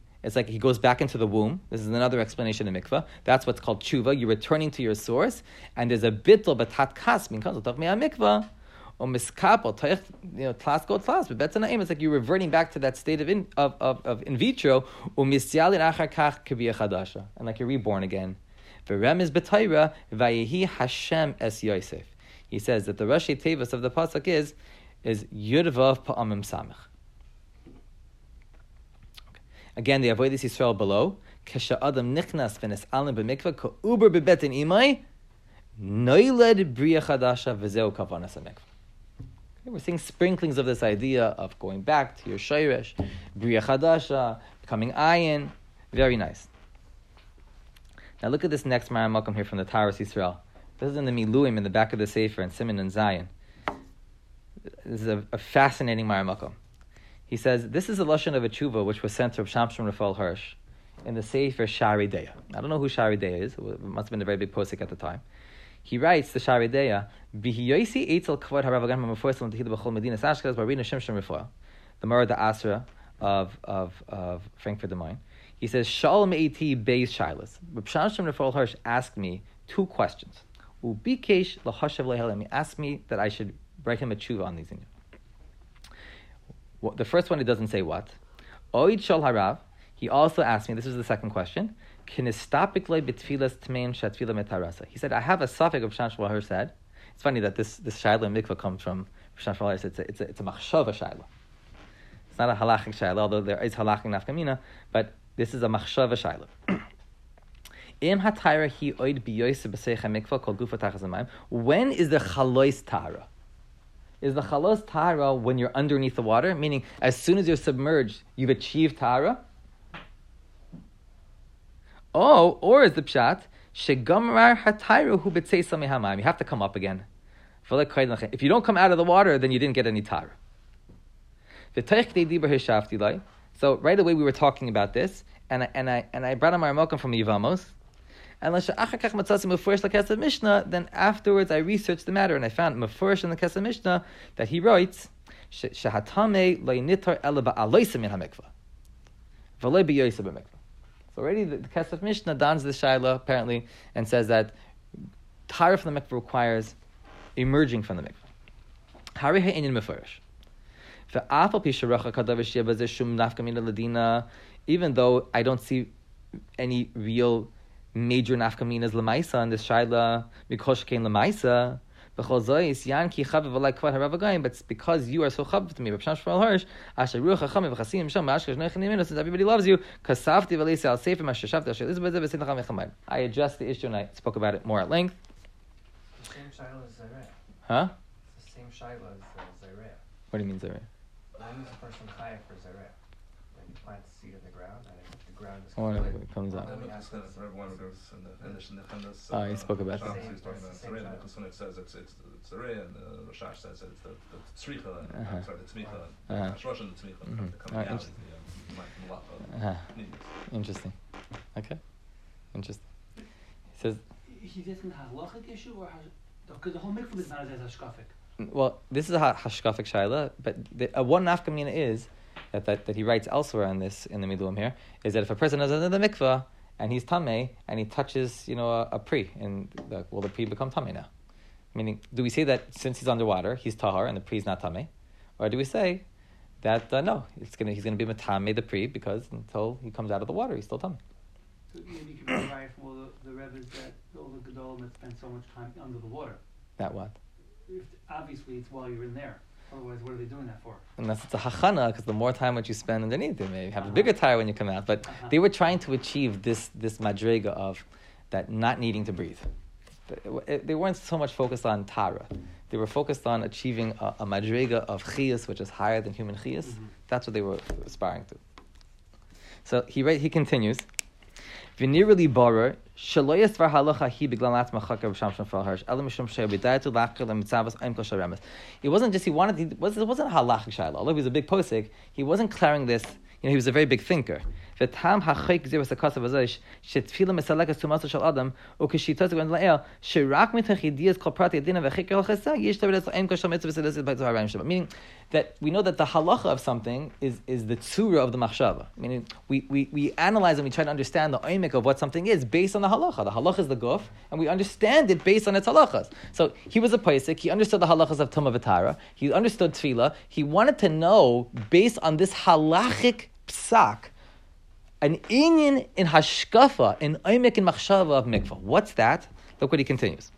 It's like he goes back into the womb. This is another explanation of mikvah. That's what's called tshuva. You're returning to your source. And there's a bitl batat kas min of mikvah. Or miskapel, you know, tlas go tlas, but betzana aim. It's like you're reverting back to that state of in, of, of, of in vitro. Umisyalin achar kach chadasha, and like you're reborn again. V'rem is betayra vayehi Hashem es Yosef. He says that the Rashi Tevis of the pasuk is is Yudvav Pa'amim Samech. Again, the Avoidis Yisrael below. Kesha Adam Nichnas B'betin Imai Noiled Bria Chadasha V'zeu Kavanas HaMikvah. We're seeing sprinklings of this idea of going back to your Shayresh, Bria Chadasha, becoming Ayin. Very nice. Now look at this next Maram here from the Taurus Yisrael. This is in the Miluim in the back of the Sefer and Simon and Zion. This is a, a fascinating Maram He says, this is a Lashon of a tshuva which was sent to Shamshon Raphael Hirsch in the Sefer Shari Deya. I don't know who Shari Deya is. It must have been a very big posik at the time. He writes the Shari Deya, Bihiyoisi Eitzel Kvod Haravagan Mamefoisel Tehila B'chol Medina Sashkaz Barina Shimshon Raphael, the Mara the Asra of, of, of Frankfurt the Main. He says, Shalom Eiti Beis Shilas. Reb Shamshon Raphael Hirsch asked me two questions. Ubikesh lahashav lehelim. He asked me that I should write him a tshuva on these things. The first one, he doesn't say what. Oid shal harav. He also asked me, this is the second question, he said, I have a suffix of Shan Shmuel said. It's funny that this, this Shaila mikvah comes from Shan It's a, it's a, it's a machshava Shaila. It's not a halachic Shaila, although there is halachic nafkamina, but this is a machshava tachas When is the chalois tara? Is the chalos tara when you're underneath the water? Meaning, as soon as you're submerged, you've achieved tara? Oh, or is the pshat shegamrar hatayru hu b'tzeisa You have to come up again. If you don't come out of the water, then you didn't get any tara. So right away we were talking about this, and I, and I, and I brought a Marmokim from Yivamos, and Mishnah, then afterwards I researched the matter and I found Mefurish in the Kesef Mishnah that he writes Shahatame loinitar ela ba'aloisa min hamikvah. So already the, the Kesef Mishnah dons the Shaila apparently and says that Tara from the mikvah requires emerging from the mikvah. Even though I don't see any real major nafkaminas lemaisa and this shaila mikosh kein lemaisa. But because you are so chav to me, since everybody loves you, I addressed the issue and I spoke about it more at length. The same shaila as Zaireh. Huh? It's the same shaila as uh, What do you mean Zaireh? When is a person chayav for the in the in the Chindas, Oh, he spoke about Shabbos, that. He's talking about Same Tzarei, time. because when it says it's it's it's Tzarei, and uh, Rashash says it's the the Tzricha, and Uh-huh. I'm sorry, the Tzmicha, Uh-huh. and Rosh and the Tzmicha. Ah, interesting. Yeah, Mike Malapa needs. Interesting. Okay. Interesting. He says, He's asking a halachic issue or because the whole mikvah is not as hashkafic. well, this is a ha- hashkafic shaila, but the, uh, one nafkamina is that, that, that he writes elsewhere on this in the middle here is that if a person is under the mikvah and he's tameh and he touches you know a, a pri, and the, will the pri become tameh now? Meaning, do we say that since he's underwater he's tahar and the pri is not tameh, or do we say that uh, no, it's gonna he's gonna be matame the pri because until he comes out of the water he's still tameh? So maybe you can provide from all the, the rebbes that all the gedolim that spend so much time under the water. That what? If, obviously, it's while you're in there. Otherwise, what are they doing that for? Unless it's a hachana, because the more time that you spend underneath, you may have a bigger tire when you come out. But Uh-huh. they were trying to achieve this this madrega of that not needing to breathe. They- weren't so much focused on tara. They were focused on achieving a, a madrega of chiyas, which is higher than human chiyas. Mhm. That's what they were aspiring to. So he he continues. V'nirali barer shaloyas var halacha hi biglan atzmachaka b'sham sham fal elam mishum shei b'dayatu lachkel mitzavas aim kol sharemes. It wasn't just he wanted. It wasn't halachic shaila. Although he was a big posik, he wasn't clearing this. You know, he was a very big thinker. V'tam hachik ziras akasav azosh shetfilim mesalekas tumasa shel adam ukeshitas gwen la'el shirak mitach yedias kol prati adina v'chikir hachesa yish tavidas la'em kashal mitzvah sedesit by Zohar Shabbat. Meaning that we know that the halacha of something is, is the tzura of the machshava. Meaning we, we, we analyze and we try to understand the oimik of what something is based on the halacha. The halacha is the guf, and we understand it based on its halachas. So he was a paisik, he understood the halachas of Tumah V'tara, he understood tefillah, he wanted to know based on this halachic psak, an inyan in hashkafa, in oimik in machshava of mikvah. What's that? Look what he continues.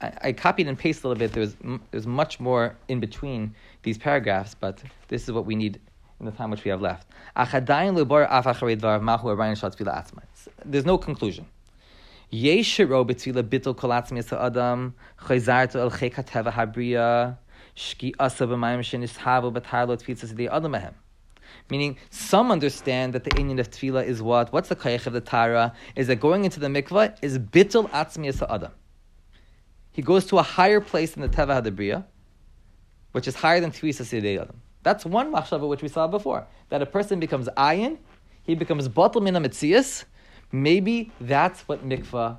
I, I copied and pasted a little bit. There was, there was much more in between these paragraphs, but this is what we need in the time which we have left. There's no conclusion. Meaning, some understand that the Indian of tefillah is what? What's the kayach of the Tara? Is that going into the mikvah is bittul atzmi adam. He goes to a higher place than the teva hadabriya, which is higher than tefillah sedei adam. That's one machshava which we saw before. That a person becomes ayin, he becomes batal min mitzias. Maybe that's what mikvah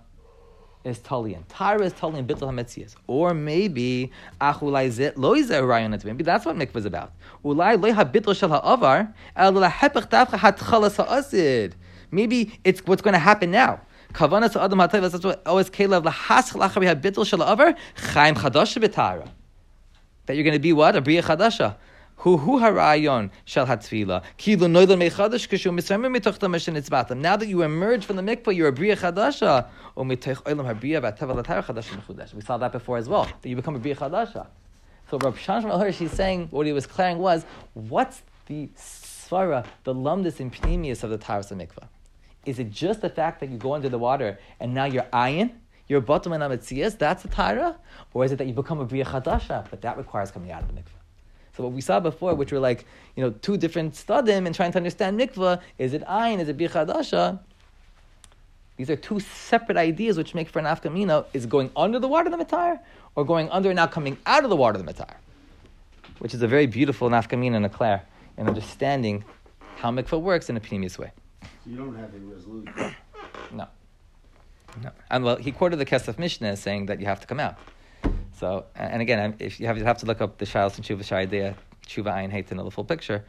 is talian. Tara is talian bittul hametzias. Or maybe achulai zet lo yizeh rayon. Maybe that's what mikvah is about. Ulai lo habittul shel ha'avar el lahepech davcha hatchalas ha'asid. Maybe it's what's going to happen now. Kavanas adam hatayv. That's what always kelev lahas lachari habittul shel ha'avar chaim chadash b'tara. That you're going to be what a bria chadasha. Harayon. Now that you emerge from the mikvah, you're a bria chadasha. We saw that before as well. That you become a bria chadasha. So Rav Shan Shmuel she's saying what he was declaring was what's the svara, the lumdus and pneumius of the taras of mikvah? Is it just the fact that you go under the water and now you're ayin? You're bottom and ametzias, that's the Tara? Or is it that you become a Bria Chadasha? But that requires coming out of the mikvah. So what we saw before, which were like, you know, two different stadim and trying to understand mikvah, is it ayin, is it Bria Chadasha? These are two separate ideas which make for an afkamina. Is going under the water the matar, or going under and now coming out of the water the matar? Which is a very beautiful nafkamina and a clair in understanding how mikvah works in a pneumius way. So you don't have a resolution. No. No. And well, he quoted the Kesef Mishnah saying that you have to come out. So, and again, if you have, you have to look up the Shalos and Tshuva Sharidea, Tshuva Ayin Hate to know the full picture.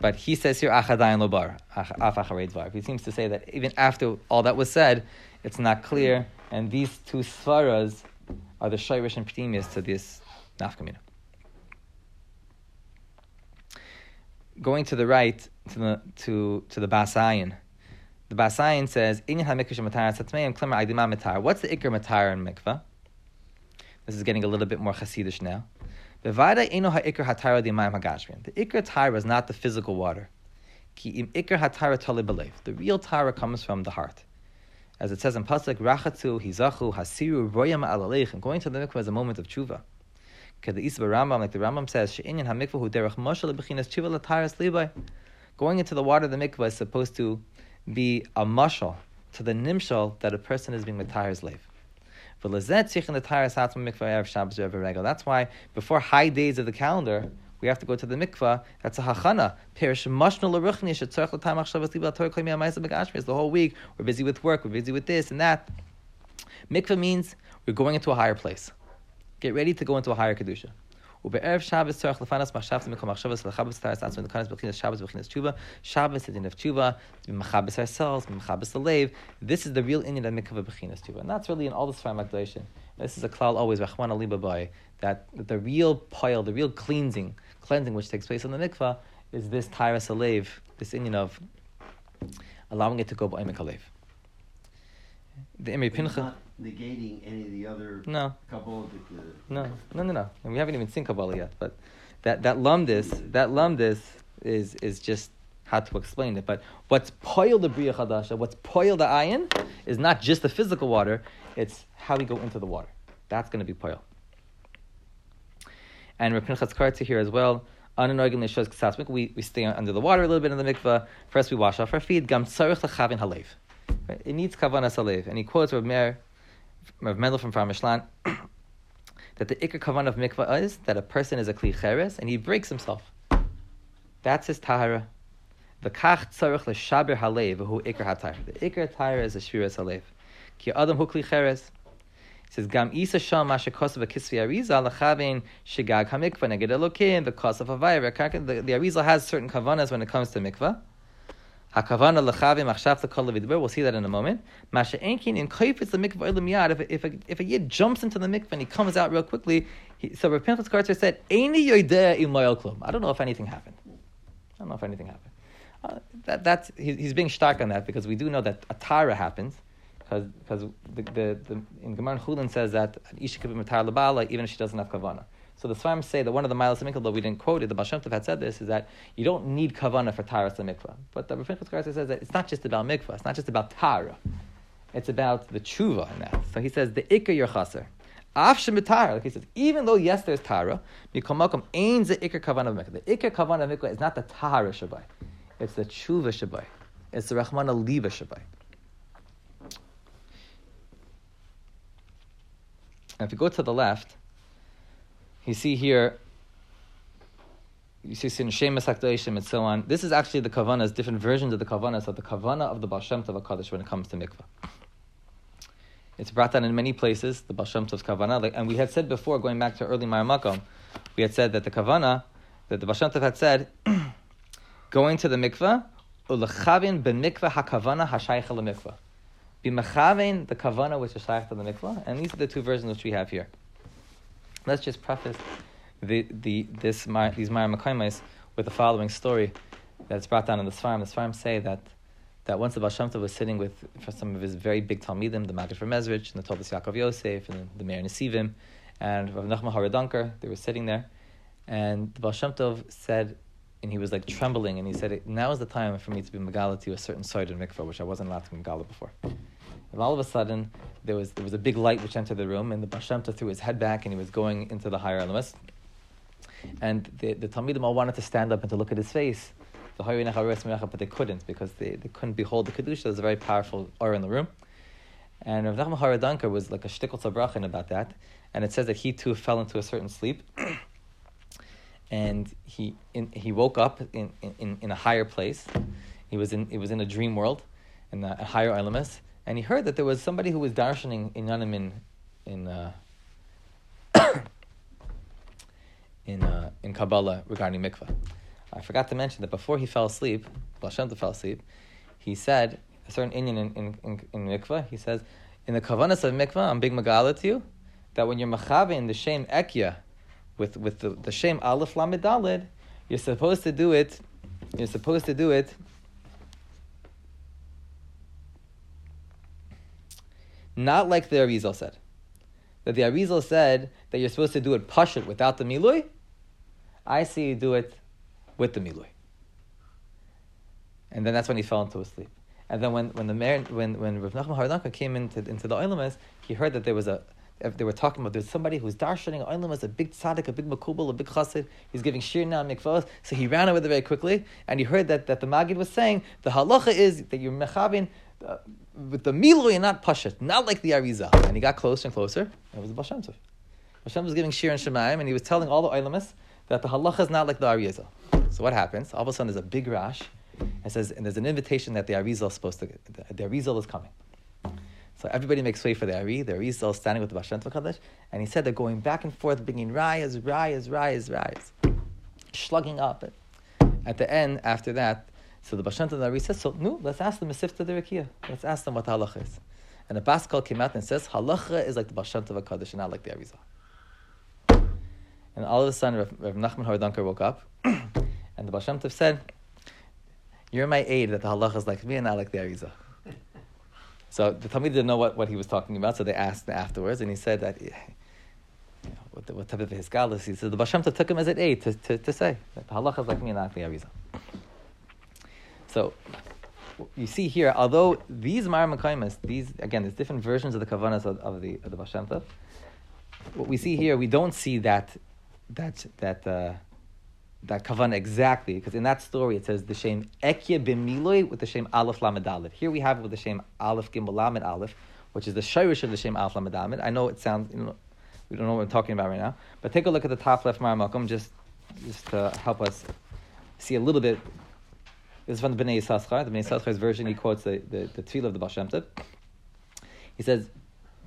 But he says here, Achadayin Lobar, Af. He seems to say that even after all that was said, it's not clear, and these two svaras are the Shairish and Ptimius to this Nafkamina. Going to the right, to the, to, to the Basayin, the Basayin says. What's the ikr matar in mikvah? This is getting a little bit more chassidish now. Bevada eno ha'ikr hatara dimayim hagashmin. The ikr tara is not the physical water. The real tara comes from the heart. As it says in Pasuk, Rachatzu, Hizachu, Hasiru, Royam Alalech. And going to the mikvah is a moment of tshuva. Because the Isba Rambam, like the Rambam says, She'inyan ha'mikvah hu derech moshe lebechinas. Going into the water of the mikvah is supposed to be a mashal to the nimshal that a person is being matayar's slave. That's why before high days of the calendar, we have to go to the mikvah. That's a hachana. Perish. The whole week we're busy with work, we're busy with this and that. Mikvah means we're going into a higher place. Get ready to go into a higher kedusha. ובערב Shabbos tzarech lefanas machshavas mikol machshavas lechabas taras atzma nekanis b'chinas Shabbos b'chinas tshuva. Shabbos is in of tshuva. To be machabes ourselves, be machabes the lave. This is the real inyan of mikvah b'chinas tshuva, and that's really in all the Sfarim Magdalation. This is a klal always rachman alibabai that that the real pile, the real cleansing, cleansing which takes place in the mikvah is this taras alev, this inyan of allowing it to go by mikalev. The Imri But it's Pincha. negating any of the other No. the. No, no, no, no. And we haven't even seen Kabbalah yet. But that that lumdis, that lumdis is is just how to explain it. But what's poil the bria chadasha, what's poil the ayin, is not just the physical water. It's how we go into the water. That's going to be poil. And Rav Pinchas Karta here as well. Ananoigin l'shos ksasmik. We we stay under the water a little bit in the mikvah. First we wash off our feet. Gam tzarich lechavin halev. It needs kavanas halev. And he quotes Rav Meir, Rav Mendel from Farmishlan that the ikar kavan of mikvah is that a person is a kli cheres and he breaks himself. That's his tahara. The kach tzarich l'shaber halev who ikar hatayr. The ikar hatayr is a shviras halev. Ki adam hukli cheres. It says gam isa sham masha kosav kisvi ariza lachavein shigag hamikva neged elokim the kosav havayr. The, the ariza has certain kavanas when it comes to mikvah. Hakavana lechavim achshav lekol levidber. We'll see that in a moment. Masha enkin in koifetz the mikvah olam yad. If a, if a, yid jumps into the mikvah and he comes out real quickly, he, so Rav Pinchas Koretzer said, "Eini yoideh im klum." I don't know if anything happened. I don't know if anything happened. Uh, that, that's he, he's being stark on that because we do know that a tara happens because the, the, the in Gemara Chulin says that isha could be labala even if she doesn't have kavana. So the Svarim say that one of the miles of mikvah, though we didn't quote it, the Baal had said this, is that you don't need kavana for taras mikvah. But the Rav says that it's not just about mikvah, it's not just about tara. It's about the tshuva in that. So he says the ikar your chaser. Like he says, even though yes there's tara, mikol makom ain the ikar kavana mikvah. The ikar kavana mikvah is not the tara shabai, it's the tshuva shabai, it's the rachmana liva shabai. And if you go to the left, you see here, you see in Shemus Hakdoishim and so on. This is actually the kavanas, different versions of the kavanas of the kavana of the Baal Shem Tov HaKadosh when it comes to mikvah. It's brought down in many places, the Baal Shem Tov's kavana. Like, and we had said before, going back to early Maramakom, we had said that the kavana, that the Baal Shem Tov had said, going to the mikvah, ulechavin ben mikvah hakavana hashaycha lemikvah. Be mechavein the kavana which is shaykh to the mikvah. And these are the two versions which we have here. Let's just preface the, the, this, these Maya Makaimas with the following story that's brought down in the Svarim. The Svarim say that, that once the Baal Shem Tov was sitting with some of his very big Talmidim, the Maggid from Mezrich, and the Toldos Yaakov Yosef, and the Meir Nesivim, and Rav Nachman Haradanker, they were sitting there, and the Baal Shem Tov said, and he was like trembling, and he said, now is the time for me to be Megala to a certain side in mikvah, which I wasn't allowed to be Megala before. And all of a sudden, there was, there was a big light which entered the room, and the Baal Shem Tov threw his head back, and he was going into the higher elements. And the, the Talmidim all wanted to stand up and to look at his face. But they couldn't because they, they couldn't behold the Kedusha. There's a very powerful aura in the room. And Rav Nachman Haradanker was like a shtickle tzavrachen about that. And it says that he too fell into a certain sleep. and he, in, he woke up in, in, in a higher place. He was in, he was in a dream world, in a, a higher elements and he heard that there was somebody who was darshaning in in in uh, in, uh, in Kabbalah regarding mikvah. I forgot to mention that before he fell asleep, Baal fell asleep, he said a certain Indian in, in, in, in mikvah. He says, in the kavanas of mikvah, I'm big magala to you, that when you're machave in the shem ekya, with with the, the shem aleph lamidalid, you're supposed to do it. You're supposed to do it Not like the Arizal said. That the Arizal said that you're supposed to do it pashut without the milui. I see you do it with the milui. And then that's when he fell into a sleep. And then when, when the Mer, when when Rav Nachman Haradanka came into into the Oilamas, he heard that there was a they were talking about there's somebody who's darshaning Oilamas, a big tzaddik, a big makubal, a big chassid. He's giving shir now mikvahs. So he ran over there very quickly, and he heard that, that the Magid was saying the halacha is that you're mechavin uh, with the milu and not pashat, not like the Arizal. And he got closer and closer. It was the Baal Shem Tov. Hashem was giving Shir and Shemaim, and he was telling all the Ilamis that the halacha is not like the Arizal. So what happens? All of a sudden, there's a big rash. It says, and there's an invitation that the Arizal is supposed to, the, the Arizal is coming. So everybody makes way for the Ari. The Ari is standing with the Baal Shem Tov and he said they're going back and forth, bringing rayas, rayas, rayas, rayas, slugging up. At the end, after that, so the Bashanta Nari says, so no, let's ask them Masifta the Rakia. Let's ask them what the halacha is. And the Baskal came out and says, halacha is like the Bashanta of Kaddish, not like the Arizal. And all of a sudden, Rav, Nachman Hardanker woke up, and the Baal said, You're my aid that the halacha is like me and not like the Arizal. So the Talmud didn't know what, what he was talking about, so they asked afterwards, and he said that, you know, what, what type of his hiskalis, he said the Baal took him as an aid to, to, to say that the halacha is like me and not like the Arizal. So you see here, although these Mar these again, there's different versions of the kavanas of, of the of the Baal What we see here, we don't see that that that uh, that kavana exactly because in that story it says the shame ekye b'miloi with the shame aleph lamed Here we have it with the shame aleph gimel lamed aleph, which is the shirish of the shame aleph lamed I know it sounds you know we don't know what we're talking about right now, but take a look at the top left Mar just just to help us see a little bit This is from the Bnei Yissaschar. The Bnei Yissaschar's version, he quotes the, the, the tefillah of the Baal Shem Tov. He says,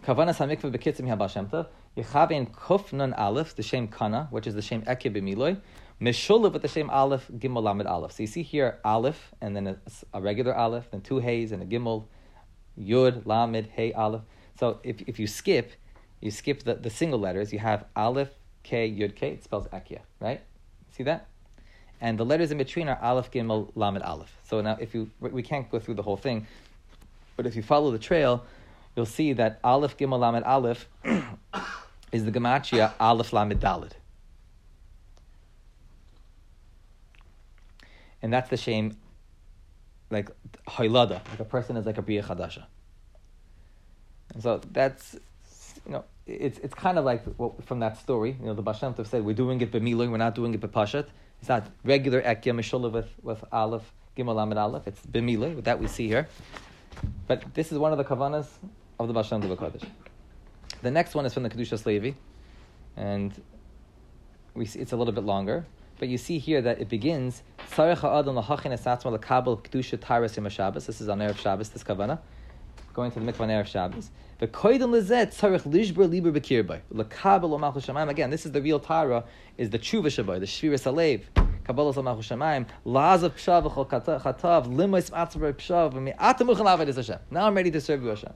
Kavanas hamikvah bekitzim ha Baal Shem Tov, Yechavein kuf nun aleph, the shem kana, which is the shem ekye b'miloi, Meshulav with the same aleph, gimel lamed aleph. So you see here aleph, and then a, a regular aleph, then two hays and a gimel, yud, lamed, hey, aleph. So if, if you skip, you skip the, the single letters, you have aleph, k, yud, k, it spells ekya, right? See that? And the letters in between are aleph, gimel, lamed, aleph. So now if you, we can't go through the whole thing, but if you follow the trail, you'll see that aleph, gimel, lamed, aleph is the gematria aleph, lamed, dalid. and that's the shame, like haylada, like a person is like a bria chadasha. And so that's, you know, it's it's kind of like from that story. You know, the Tov said we're doing it b'miloy, we're not doing it b'pashat. It's not regular ekya mishula with with aleph gimel amid aleph. It's. With that we see here, but this is one of the kavanas of the Tov Kodesh. The next one is from the Kedushas Levi, and we see it's a little bit longer. But you see here that it begins This is on Erev Shabbos, this Kavana. Going to the mikvah on Erev Shabbos. The koidem lezet tzarich lishber liber bekirbai. Lekabel o malchus shamayim. Again, this is the real Tara, is the tshuva shabai, the shviras alev. Kabbalah o malchus shamayim. Lazav pshav v'chol chatav. Limois matzavar pshav. V'mi'atam uchal avad is Hashem. Now I'm ready to serve you Hashem.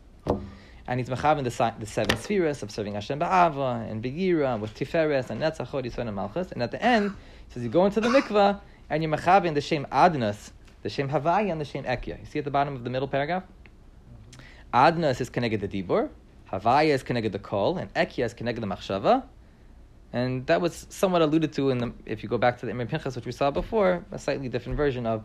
And he's mechav the, the seven spheres of serving Hashem ba'ava and begira with tiferes and netzachot yisrael and malchus. And at the end, he says you go into the mikvah and you're mechav the shem adnas, the shem havaya, and the shem ekya. You see at the bottom of the middle paragraph? Adnas is connected the dibur, havaya is connected the kol, and ekya is connected the machshava. And that was somewhat alluded to in the, if you go back to the Imre Pinchas, which we saw before, a slightly different version of,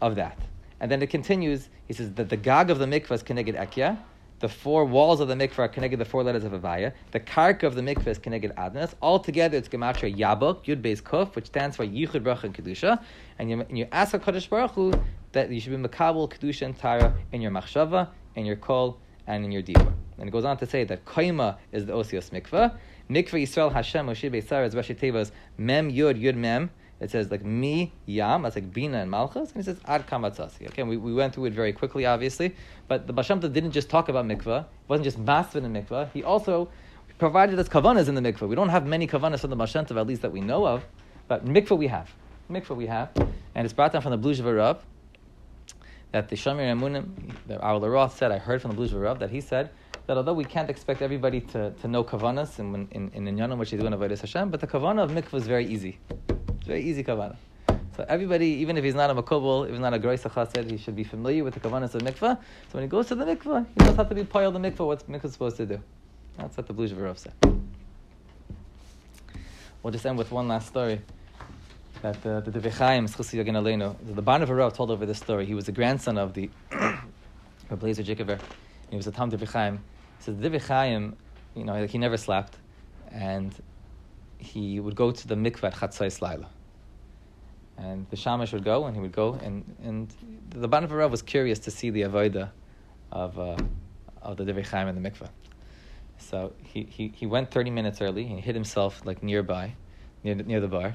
of that. And then it continues, he says that the gag of the mikvah is connected ekya, the four walls of the mikvah are connected the four letters of Avaya. The karka of the mikvah is connected Adnas. Altogether, it's Gematria Yabok, Yud Beis Kuf, which stands for Yichud Baruch and Kedusha. And you, and you ask HaKadosh Baruch Hu that you should be Makabal, Kedusha, and Tara in your Machshava, in your Kol, and in your Dibur. And it goes on to say that Koima is the Osios mikvah. Mikvah Yisrael Hashem Moshe Beisar is Rashi Tevas Mem Yud Yud Mem it says like mi yam, that's like bina and malchus, and he says ad kamatzasi. Okay, we, we went through it very quickly, obviously, but the Tov didn't just talk about mikvah. It wasn't just masvin and mikvah. He also provided us kavanas in the mikvah. We don't have many kavanas from the Tov, at least that we know of, but mikvah we have. Mikvah we have, and it's brought down from the Bluzhev Rav that the Shamir Amunim, the Our Roth said, I heard from the Bluzhev Rav that he said that although we can't expect everybody to, to know kavanas in in in, in Inyanim, which they do in Avodah Hashem, but the kavana of mikvah is very easy. It's very easy kavanah. So everybody, even if he's not a makobel, if he's not a groisa chassid, he should be familiar with the kavanas of mikvah. So when he goes to the mikvah, he knows how to be pile the mikvah, what mikvah is supposed to do. That's what the Blue Shavarov said. We'll just end with one last story. That the the Divrei Chaim, the Barnav told over this story. He was the grandson of the Blazer Jikover. He was a Tam Divrei Chaim. He said the Divrei Chaim, you know, like he never slept, and he would go to the mikvah at Chatzais Laila and the shamash would go, and he would go, and, and the Ban Rav was curious to see the avodah of, uh, of the Divrei Chaim in the mikveh. So he, he, he went 30 minutes early, he hid himself like nearby, near near the bar,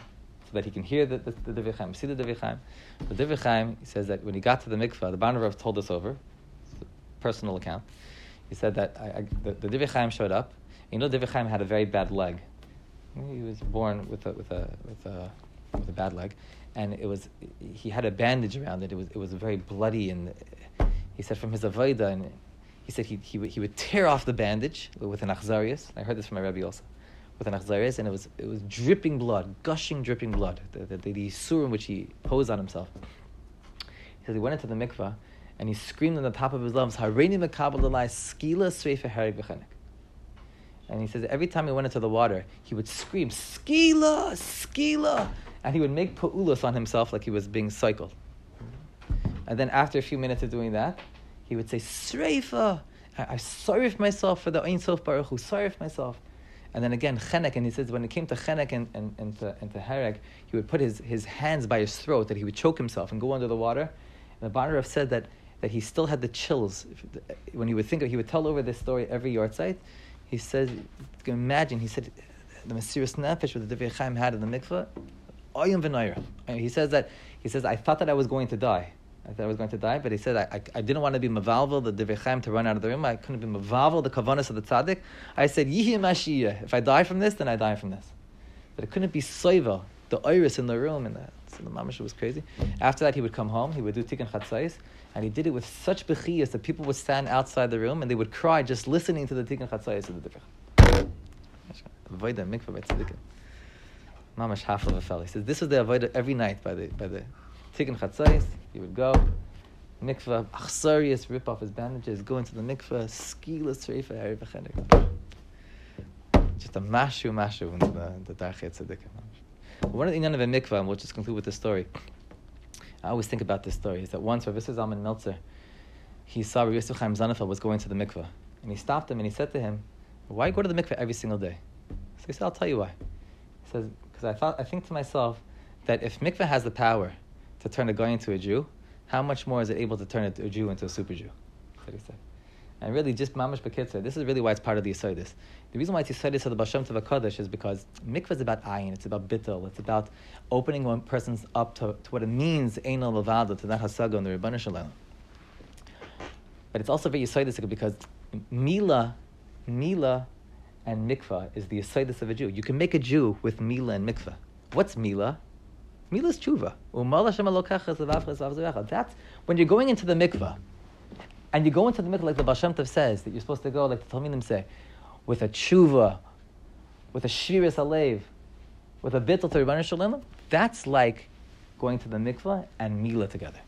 so that he can hear the, the, the see the Divrei Chaim. The Divrei Chaim, he says that when he got to the mikvah, the Ban Rav told us over, personal account, he said that I, I, the, the showed up, you know Divrei had a very bad leg. He was born with a, with a, with a, with a bad leg and it was he had a bandage around it. It was it was very bloody, and he said from his avoda, and he said he, he would, he would tear off the bandage with an achzarius. I heard this from my rabbi also, with an achzarius, and it was it was dripping blood, gushing, dripping blood. The the, the, the in which he posed on himself. He said he went into the mikvah and he screamed on the top of his lungs, "Hareini mekabel skila sreifa harig v'chenek." And he says every time he went into the water, he would scream, "Skila, skila." and he would make pu'ulos on himself like he was being cycled. And then after a few minutes of doing that, he would say, Sreifa, I, I myself for the Ein Sof Baruch Hu, sorry for myself. And then again, chenek, and he says when it came to chenek and, and, and, to, and to hereg, he would put his, his hands by his throat, that he would choke himself and go under the water. And the Bararav said that, that he still had the chills. When he would think of, he would tell over this story every yahrzeit. He says, imagine, he said, the mesirus Nefesh with the Divrei Chaim had in the mikveh, Oyim v'noyer. He says that He says, I thought that I was going to die. I thought I was going to die, but he said, I, I, I didn't want to be mavalvel, the Divrei to run out of the room. I couldn't be mavalvel, the kavanas of the tzaddik. I said, Yihi Mashiach. If I die from this, then I die from this. But it couldn't be soiva, the iris in the room, and that. So the mamash was crazy. After that, he would come home, he would do tikkun chatzais, and he did it with such bechiyas that people would stand outside the room and they would cry just listening to the tikkun chatzais of the tzaddikim. Mamash half of a fellow. He says this was the avodah every night by the by the tikkun chatzais. He would go mikvah achsarius, rip off his bandages, go into the mikvah, skilus reifa hariv v'chenek. Just a mashu mashu in the the darchei tzaddikim. One of the inyan of a mikvah, and we'll just conclude with this story. I always think about this story. Is that once Rav Isser Zalman Meltzer, he saw Rav Yisrael Chaim Sonnenfeld was going to the mikvah, and he stopped him and he said to him, "Why go to the mikvah every single day?" So he said, "I'll tell you why." He says, "Because I thought I think to myself that if mikvah has the power to turn a guy into a Jew, how much more is it able to turn a Jew into a super Jew?" That's what he said. And really, just mamash bekitzer. This is really why it's part of the Yesodos. The reason why it's Yesodos of the Baal Shem Tov Kodesh is because mikvah is about ayin. It's about bittul. It's about opening one person's up to, to what it means einal levado to that hasaga and the Rebbeinu Shalom. But it's also very Yesodos because mila, mila, and mikvah is the Yesodos of a Jew. You can make a Jew with mila and mikvah. What's mila? Mila is tshuva. That's when you're going into the mikvah and you go into the mikvah like the Baal Shem Tov says that you're supposed to go, like the Talmidim say, with a tshuva, with a shiris alev, with a bittul to Rebbeinu Shalom, that's like going to the mikvah and mila together.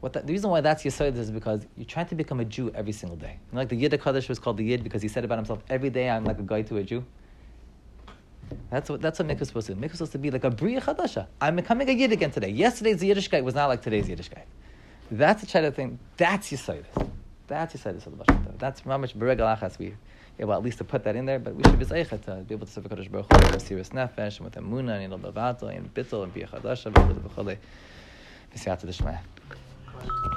What the reason why that's Yisod is because you're trying to become a Jew every single day. You know, like the Yid Kaddish was called the Yid because he said about himself, every day I'm like a guy to a Jew. That's what that's what mikvah is supposed to be. Mikvah is supposed to be like a Bria Chadasha. I'm becoming a Yid again today. Yesterday's Yiddishkeit was not like today's Yiddishkeit. That's the kind of thing. That's Yesodos. That's Yesodos of the Bashar. That's Mamish Beregal Achas. We able at least to put that in there, but we should be zeichet to uh, be able to serve Kadosh Baruch Hu with serious nefesh and with emuna and ilal bavato and bittul and biyachadasha and b'chole b'chole. B'siyata d'shmaya.